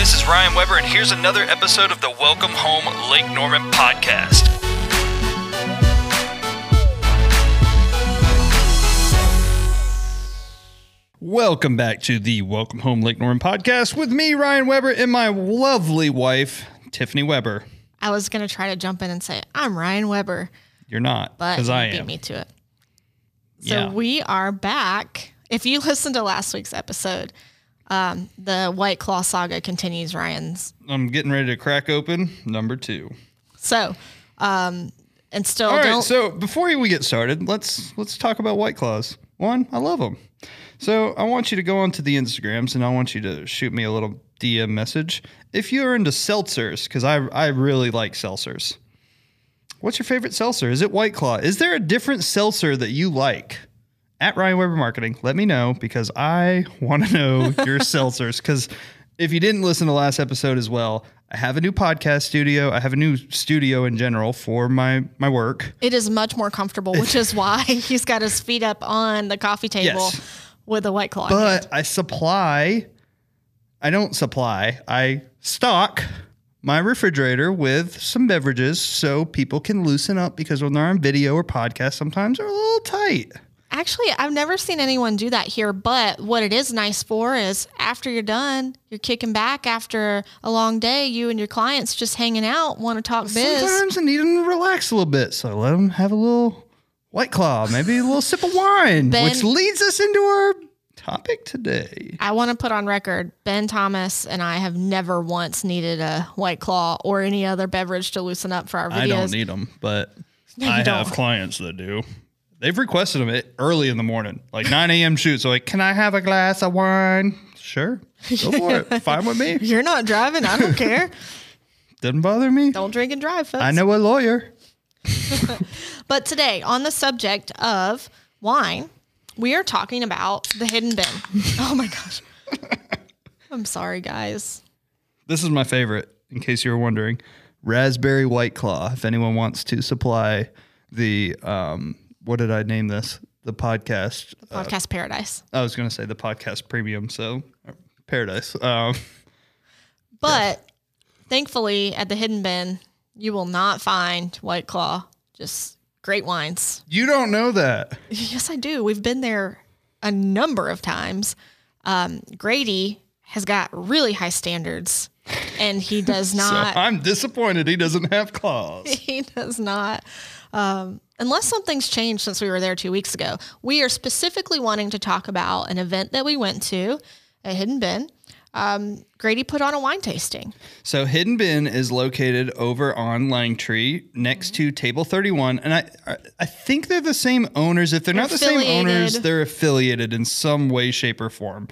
this is Ryan Weber, and here's another episode of the Welcome Home Lake Norman podcast. Welcome back to the Welcome Home Lake Norman podcast with me, Ryan Weber, and my lovely wife, Tiffany Weber. I was gonna try to jump in and say I'm Ryan Weber, You're not, but because you I beat am. me to it. So Yeah. we are back. If you listened to last week's episode, um, the White Claw saga continues. Ryan's I'm getting ready to crack open number two. so, um, and still All right, so before we get started, let's let's talk about White Claws. One, I love them. So I want you to go onto the Instagrams and I want you to shoot me a little DM message if you're into seltzers because I I really like seltzers. What's your favorite seltzer? Is it White Claw? Is there a different seltzer that you like? At Ryan Weber Marketing, let me know because I want to know your seltzers. Because if you didn't listen to last episode as well, I have a new podcast studio. I have a new studio in general for my my work. it is much more comfortable, which is why he's got his feet up on the coffee table Yes. with a White Claw. But. I supply, I don't supply, I stock my refrigerator with some beverages so people can loosen up because when they're on video or podcast, sometimes they're a little tight. Actually, I've never seen anyone do that here, but what it is nice for is after you're done, you're kicking back after a long day, you and your clients just hanging out, want to talk biz. Sometimes I need them to relax a little bit. So let them have a little white claw, maybe a little sip of wine, Ben- which leads us into our topic today. I want to put on record Ben Thomas and I have never once needed a White Claw or any other beverage to loosen up for our videos. I don't need them, but No, I don't. have clients that do. They've requested them early in the morning, like 9 a.m. shoots. So like, can I have a glass of wine? Sure, go for it. Fine with me. You're not driving. I don't care. Doesn't bother me. Don't drink and drive, folks. I know a lawyer. But today, on the subject of wine, we are talking about the hidden bin. oh my gosh. I'm sorry, guys. This is my favorite, in case you were wondering. Raspberry White Claw. If anyone wants to supply the, um, what did I name this? The podcast. The Podcast Paradise. I was going to say the podcast premium. So uh, paradise. Um, But thankfully, at the hidden bin, you will not find White Claw, just great wines. you don't know that. Yes, I do. We've been there a number of times. Um, Grady has got really high standards, and he does So not. I'm disappointed he doesn't have claws. he does not. Um, unless something's changed since we were there two weeks ago. We are specifically wanting to talk about an event that we went to, a hidden bin. Um, Grady put on a wine tasting. So Hidden Bin is located over on Langtree next to Table 31 and I I think they're the same owners if they're, not the same owners they're affiliated in some way shape or form.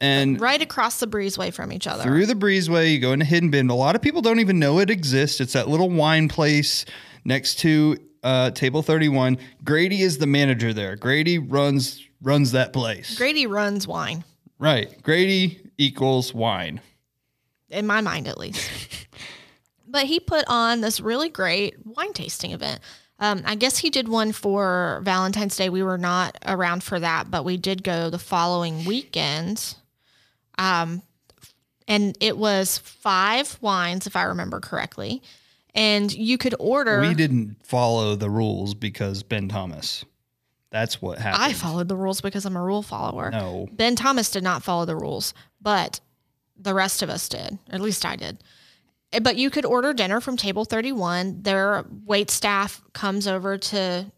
And Right across the breezeway from each other. through the breezeway you go into Hidden Bin. A lot of people don't even know it exists. It's that little wine place next to uh, Table 31. Grady is the manager there. Grady runs runs that place. Grady runs wine, Right. Grady equals wine. in my mind at least. but he put on this really great wine tasting event. Um, I guess he did one for Valentine's Day. We were not around for that, but we did go the following weekend. Um, and it was five wines, if I remember correctly. And you could order. We didn't follow the rules because Ben Thomas. That's what happened. I followed the rules because I'm a rule follower. No. Ben Thomas did not follow the rules, but the rest of us did. Or at least I did. Eh, But you could order dinner from table 31. Their wait staff comes over to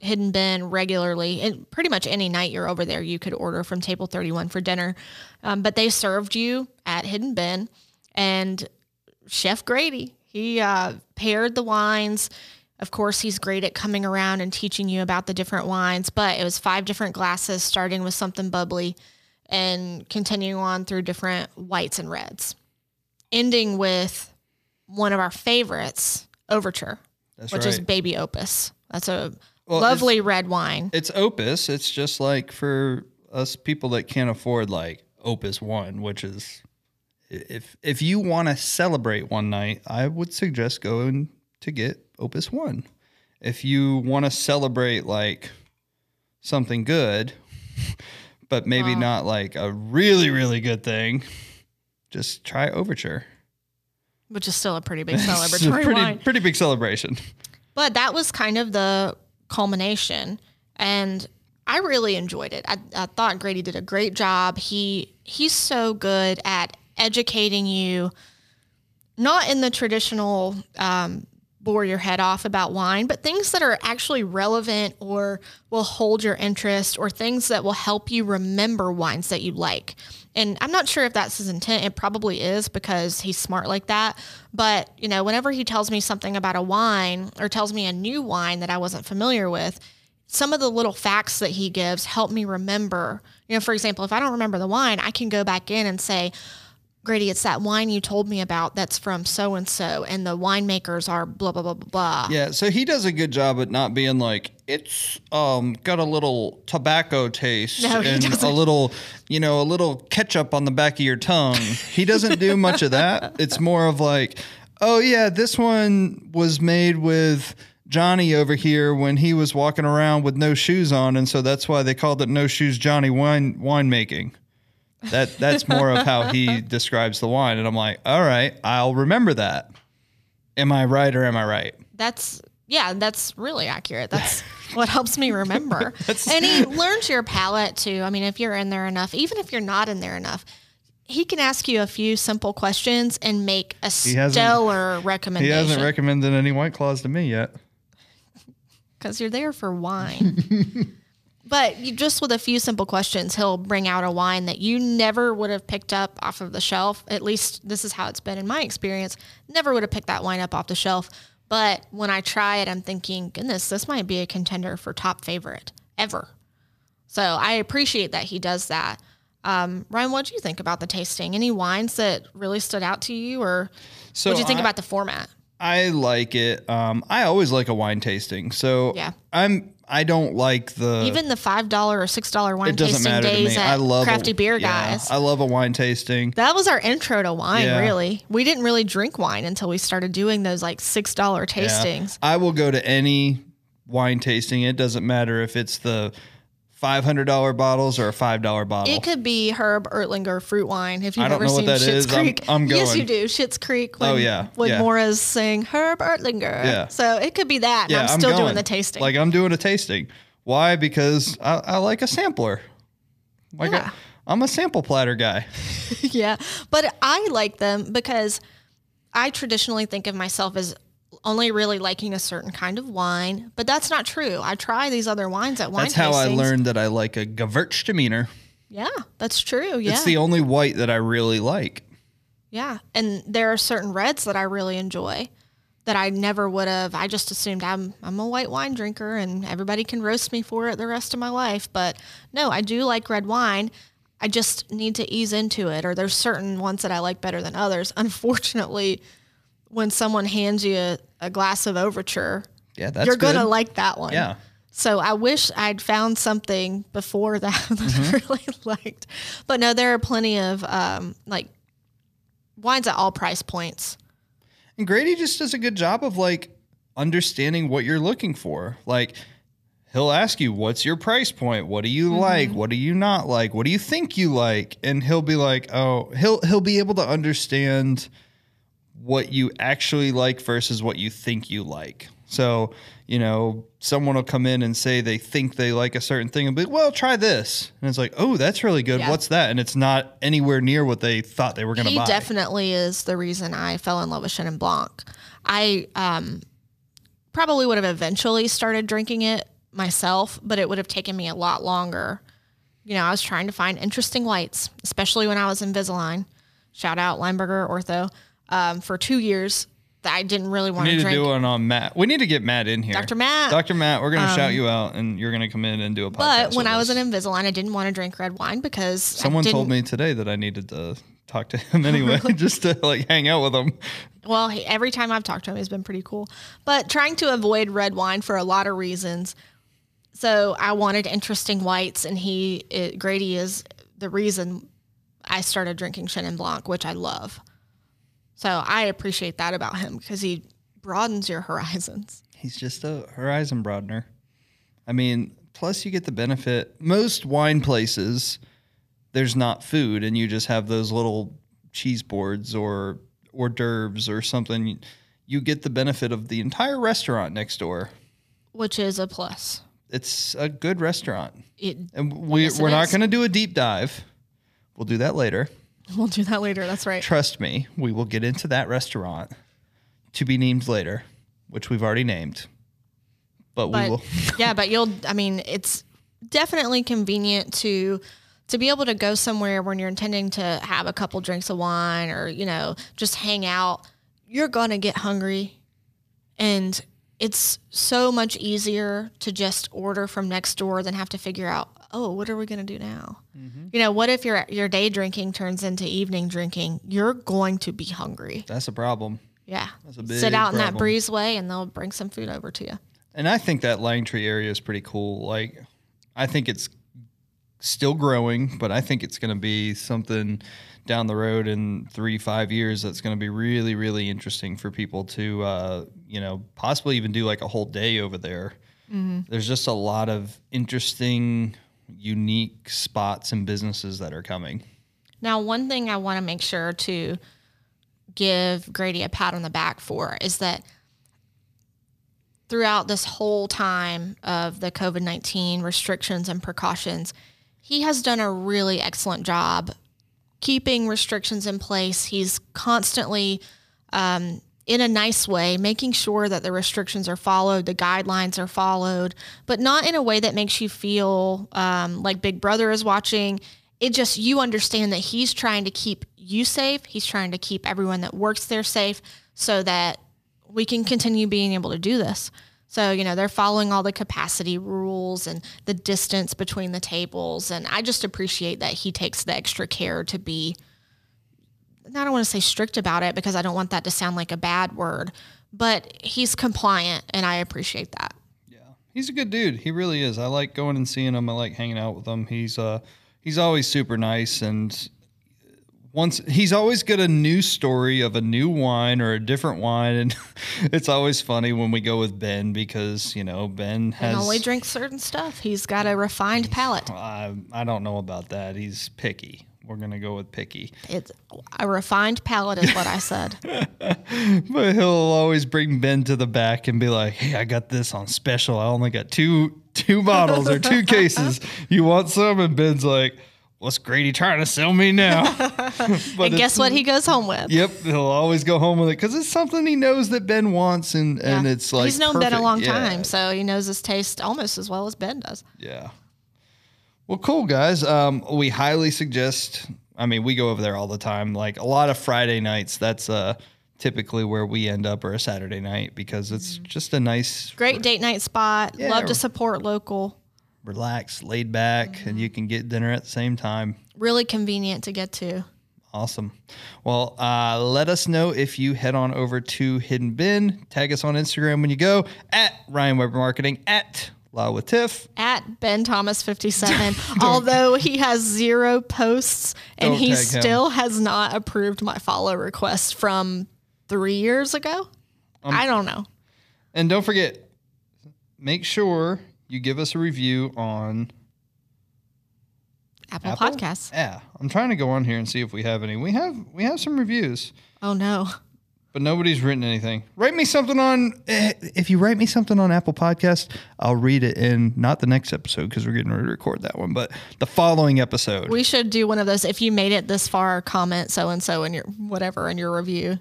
Hidden Bin regularly. And pretty much any night you're over there, you could order from table 31 for dinner. Um, but they served you at Hidden Bin. And Chef Grady, he uh, paired the wines. Of course, he's great at coming around and teaching you about the different wines, but it was five different glasses, starting with something bubbly and continuing on through different whites and reds, ending with one of our favorites, Overture, That's which right. is Baby Opus. That's a Well, lovely red wine. It's Opus. It's just like for us people that can't afford like Opus One, which is if if you want to celebrate one night, I would suggest going to get Opus One. If you want to celebrate like something good, but maybe Wow. not like a really really good thing, just try Overture. which is still a pretty big celebratory pretty wine. pretty big celebration. But that was kind of the culmination, and I really enjoyed it. I, I thought Grady did a great job. He he's so good at educating you, not in the traditional um, bore your head off about wine, but things that are actually relevant or will hold your interest, or things that will help you remember wines that you like. And I'm not sure if that's his intent. It probably is because he's smart like that. But, you know, whenever he tells me something about a wine or tells me a new wine that I wasn't familiar with, some of the little facts that he gives help me remember. You know, for example, if I don't remember the wine, I can go back in and say, Grady, it's that wine you told me about that's from so and so, and the winemakers are blah, blah, blah, blah, blah. Yeah, so he does a good job at not being like it's um got a little tobacco taste No, and a little you know a little ketchup on the back of your tongue. He doesn't do much of that. It's more of like, oh yeah, this one was made with Johnny over here when he was walking around with no shoes on, and so that's why they called it No Shoes Johnny wine winemaking. That that's more of how he describes the wine, and I'm like, all right, I'll remember that. Am I right or am I right? That's yeah, that's really accurate. That's what helps me remember. and he learns your palate too. I mean, if you're in there enough, even if you're not in there enough, he can ask you a few simple questions and make a stellar He hasn't recommended any White Claws to me yet. because you're there for wine. But you, just with a few simple questions, he'll bring out a wine that you never would have picked up off of the shelf. At least this is how it's been in my experience. Never would have picked that wine up off the shelf. But when I try it, I'm thinking, goodness, this might be a contender for top favorite ever. So I appreciate that he does that. Um, Ryan, what do you think about the tasting? Any wines that really stood out to you, or So what do you think I, about the format? I like it. Um, I always like a wine tasting. So Yeah. I'm. I don't like the. Even the five dollar or six dollar wine it doesn't tasting matter to days me. at I love a- Crafty Beer yeah, Guys. I love a wine tasting. That was our intro to wine, Yeah. really. We didn't really drink wine until we started doing those like $6 Yeah. tastings. I will go to any wine tasting. It doesn't matter if it's the five hundred dollar bottles or a five dollar bottle. It could be Herb Ertlinger fruit wine if you've I don't ever know what seen that Schitt's is. I'm- Creek. I'm Yes, you do. Schitt's Creek. Oh, when, Oh, yeah. When Yeah. Moira's saying Herb Ertlinger. Yeah. So it could be that. And I'm still doing the tasting. Like I'm doing a tasting. Why? Because I, I like a sampler. Like Yeah. I, I'm a sample platter guy. yeah. But I like them because I traditionally think of myself as only really liking a certain kind of wine, but that's not true. I try these other wines at wine That's how I learned that I like a Gewürztraminer. Yeah, that's true. Yeah. It's the only white that I really like. Yeah. And there are certain reds that I really enjoy that I never would have. I just assumed I'm I'm a white wine drinker and everybody can roast me for it the rest of my life. But no, I do like red wine. I just need to ease into it or there's certain ones that I like better than others. Unfortunately, when someone hands you a, a glass of overture, Yeah, that's you're good. gonna like that one. Yeah. So I wish I'd found something before that that Mm-hmm. I really liked. But no, there are plenty of um, like wines at all price points. And Grady just does a good job of like understanding what you're looking for. Like he'll ask you, "What's your price point? What do you like? What do you not like? What do you think you like?" And he'll be like, "Oh, he'll he'll be able to understand what you actually like versus what you think you like." So, you know, someone will come in and say they think they like a certain thing and be, well, try this. And it's like, oh, that's really good. Yeah. What's that? And it's not anywhere near what they thought they were going to He buy. definitely is the reason I fell in love with Chenin Blanc. I um, probably would have eventually started drinking it myself, but it would have taken me a lot longer. You know, I was trying to find interesting whites, especially when I was in Invisalign. Shout out Lineberger Ortho. Um, for two years, that I didn't really want We need to to drink. do one on Matt. We need to get Matt in here. Dr. Matt. Dr. Matt, we're going to shout you out and you're going to come in and do a podcast. But when I was us. in Invisalign, I didn't want to drink red wine because someone told me today that I needed to talk to him anyway, just to like hang out with him. Well, he, every time I've talked to him, he's been pretty cool. But trying to avoid red wine for a lot of reasons. So I wanted interesting whites, and he it, Grady is the reason I started drinking Chenin Blanc, which I love. So I appreciate that about him because he broadens your horizons. He's just a horizon broadener. I mean, plus you get the benefit. Most wine places, there's not food, and you just have those little cheese boards or hors d'oeuvres or something, you get the benefit of the entire restaurant next door. which is a plus. It's a good restaurant. It, And we, yes, we're not going to do a deep dive. We'll do that later. we'll do that later. That's right. Trust me, we will get into that restaurant to be named later, which we've already named. But, we will. yeah, but you'll. I mean, it's definitely convenient to to be able to go somewhere when you're intending to have a couple drinks of wine or you know just hang out. You're gonna get hungry, and it's so much easier to just order from next door than have to figure out. Oh, what are we gonna do now? You know, what if your your day drinking turns into evening drinking? You're going to be hungry. That's a problem. Yeah, That's a big sit out in that problem. breezeway, and they'll bring some food over to you. And I think that Langtree area is pretty cool. Like, I think it's still growing, but I think it's going to be something down the road in three, five years that's going to be really, really interesting for people to, uh, you know, possibly even do like a whole day over there. There's just a lot of interesting, unique spots and businesses that are coming. Now, one thing I want to make sure to give Grady a pat on the back for is that throughout this whole time of the COVID 19 restrictions and precautions, he has done a really excellent job keeping restrictions in place. He's constantly, um, in a nice way, making sure that the restrictions are followed, the guidelines are followed, but not in a way that makes you feel um, like Big Brother is watching. It just, you understand that he's trying to keep you safe. He's trying to keep everyone that works there safe so that we can continue being able to do this. So, you know, they're following all the capacity rules and the distance between the tables. And I just appreciate that he takes the extra care to be, I don't want to say strict about it because I don't want that to sound like a bad word, but he's compliant and I appreciate that. Yeah, he's a good dude. He really is. I like going and seeing him. I like hanging out with him. He's uh he's always super nice and once he's always got a new story of a new wine or a different wine and it's always funny when we go with Ben because, you know, Ben has And only drinks certain stuff. He's got a refined palate. I, I don't know about that. He's picky. We're going to go with picky. It's a refined palate is what I said. But he'll always bring Ben to the back and be like, "Hey, I got this on special. I only got two two bottles or two cases. You want some?" And Ben's like, "What's Grady trying to sell me now?" but and guess what he goes home with? Yep, he'll always go home with it because it's something he knows that Ben wants, and and it's like he's known Ben a long Yeah, time, so he knows his taste almost as well as Ben does. Yeah. Well, cool guys. Um, we highly suggest. I mean, we go over there all the time. Like a lot of Friday nights. That's uh typically where we end up, or a Saturday night, because it's just a nice, Great date night spot. Yeah. Love to support local. Relax, laid back, and you can get dinner at the same time. Really convenient to get to. Awesome. Well, uh, let us know if you head on over to Hidden Bin. Tag us on Instagram when you go at Ryan Weber Marketing at Law with Tiff. At Ben Thomas 57, although he has zero posts and Don't he tag him. still has not approved my follow request from three years ago. Um, I don't know. And don't forget, make sure you give us a review on Apple, Apple? Podcasts. Yeah, I'm trying to go on here and see if we have any. We have we have some reviews, Oh no. But nobody's written anything. Write me something on eh, if you write me something on Apple Podcast, I'll read it in not the next episode because we're getting ready to record that one, but the following episode. We should do one of those. If you made it this far, comment so and so in your whatever in your review.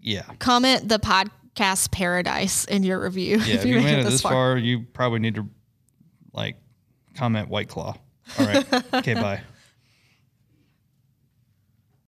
yeah. Comment the podcast paradise in your review. Yeah, if you made it this far, you probably need to like comment White Claw. All right. okay, bye.